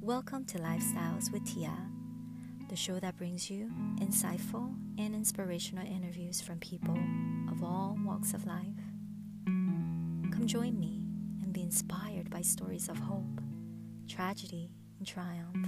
Welcome to Lifestyles with Tia, the show that brings you insightful and inspirational interviews from people of all walks of life. Come join me and be inspired by stories of hope, tragedy, and triumph.